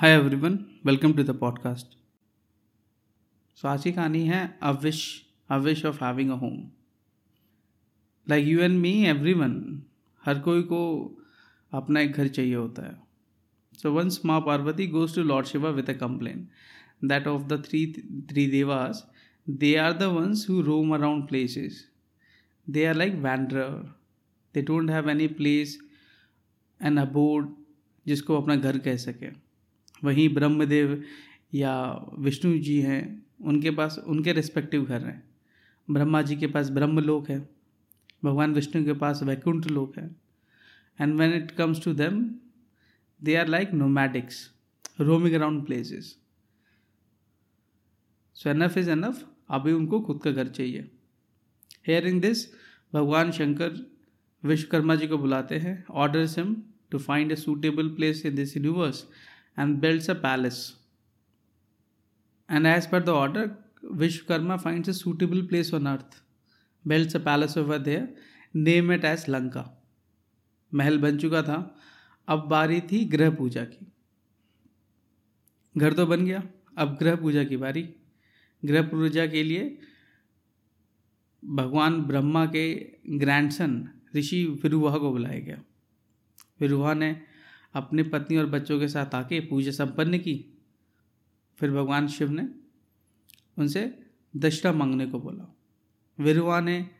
Hi everyone welcome to the podcast so आज की कहानी है a wish a wish of having a home like you and me everyone हर कोई को अपना एक घर चाहिए होता है। सो वंस माँ Parvati goes to lord Shiva with a complaint that of the three three devas they are the ones who roam around places they are like wanderer they don't have any place an abode जिसको अपना घर कह सके। वहीं ब्रह्मदेव या विष्णु जी हैं, उनके पास, उनके रिस्पेक्टिव घर हैं। ब्रह्मा जी के पास ब्रह्मलोक है, भगवान विष्णु के पास वैकुंठ लोक है and when it comes to them they are like nomadics roaming around places so enough is enough अभी उनको खुद का घर चाहिए। हेयरिंग दिस भगवान शंकर विश्वकर्मा जी को बुलाते हैं order seem to find a suitable place in this universe and builds a palace. And as per the order, Vishwakarma finds a suitable place on earth, builds a palace over there, name it as Lanka. महल बन चुका था अब बारी थी ग्रह पूजा की घर तो बन गया अब ग्रह पूजा की बारी ग्रह पूजा के लिए भगवान ब्रह्मा के ग्रैंडसन ऋषि विरुवा को बुलाया गया विरुवा ने अपनी पत्नी और बच्चों के साथ आके पूजा संपन्न की। फिर भगवान शिव ने उनसे दशरा मांगने को बोला। विरुआ ने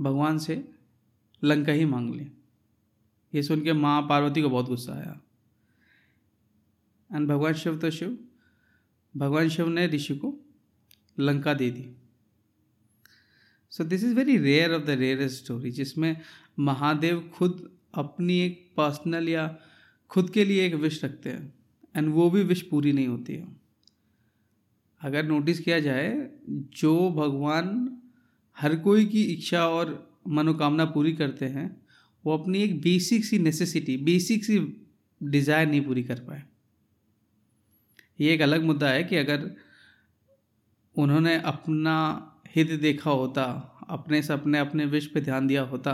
भगवान से लंका ही मांग ली। ये सुन के माँ पार्वती को बहुत गुस्सा आया। एंड भगवान शिव तो शिव, भगवान शिव ने ऋषि को लंका दे दी। So this is very rare of the rarest story जिसमें महादेव खुद अपनी एक पर्सनल या खुद के लिए एक विश रखते हैं एंड वो भी विश पूरी नहीं होती है। अगर नोटिस किया जाए, जो भगवान हर कोई की इच्छा और मनोकामना पूरी करते हैं, वो अपनी एक बेसिक सी नेसेसिटी बेसिक सी डिज़ायर नहीं पूरी कर पाए। ये एक अलग मुद्दा है कि अगर उन्होंने अपना हित देखा होता, अपने सपने, अपने विश पे ध्यान दिया होता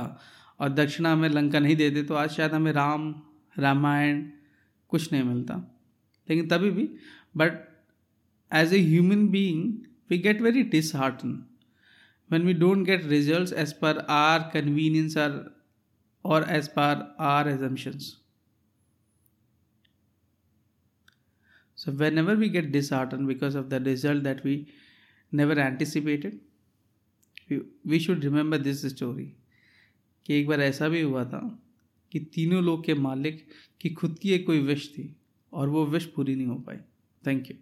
और दक्षिणा हमें लंका नहीं देते तो आज शायद हमें राम, रामायण कुछ नहीं मिलता। लेकिन तभी भी but as a human being we get very dishearten when we don't get result as per our convenience or और as per our assumptions so whenever we get dishearten because of the result that we never anticipated we should remember this story कि एक बार ऐसा भी हुआ था कि तीनों लोग के मालिक की खुद की एक कोई विश थी और वो विश पूरी नहीं हो पाई। Thank you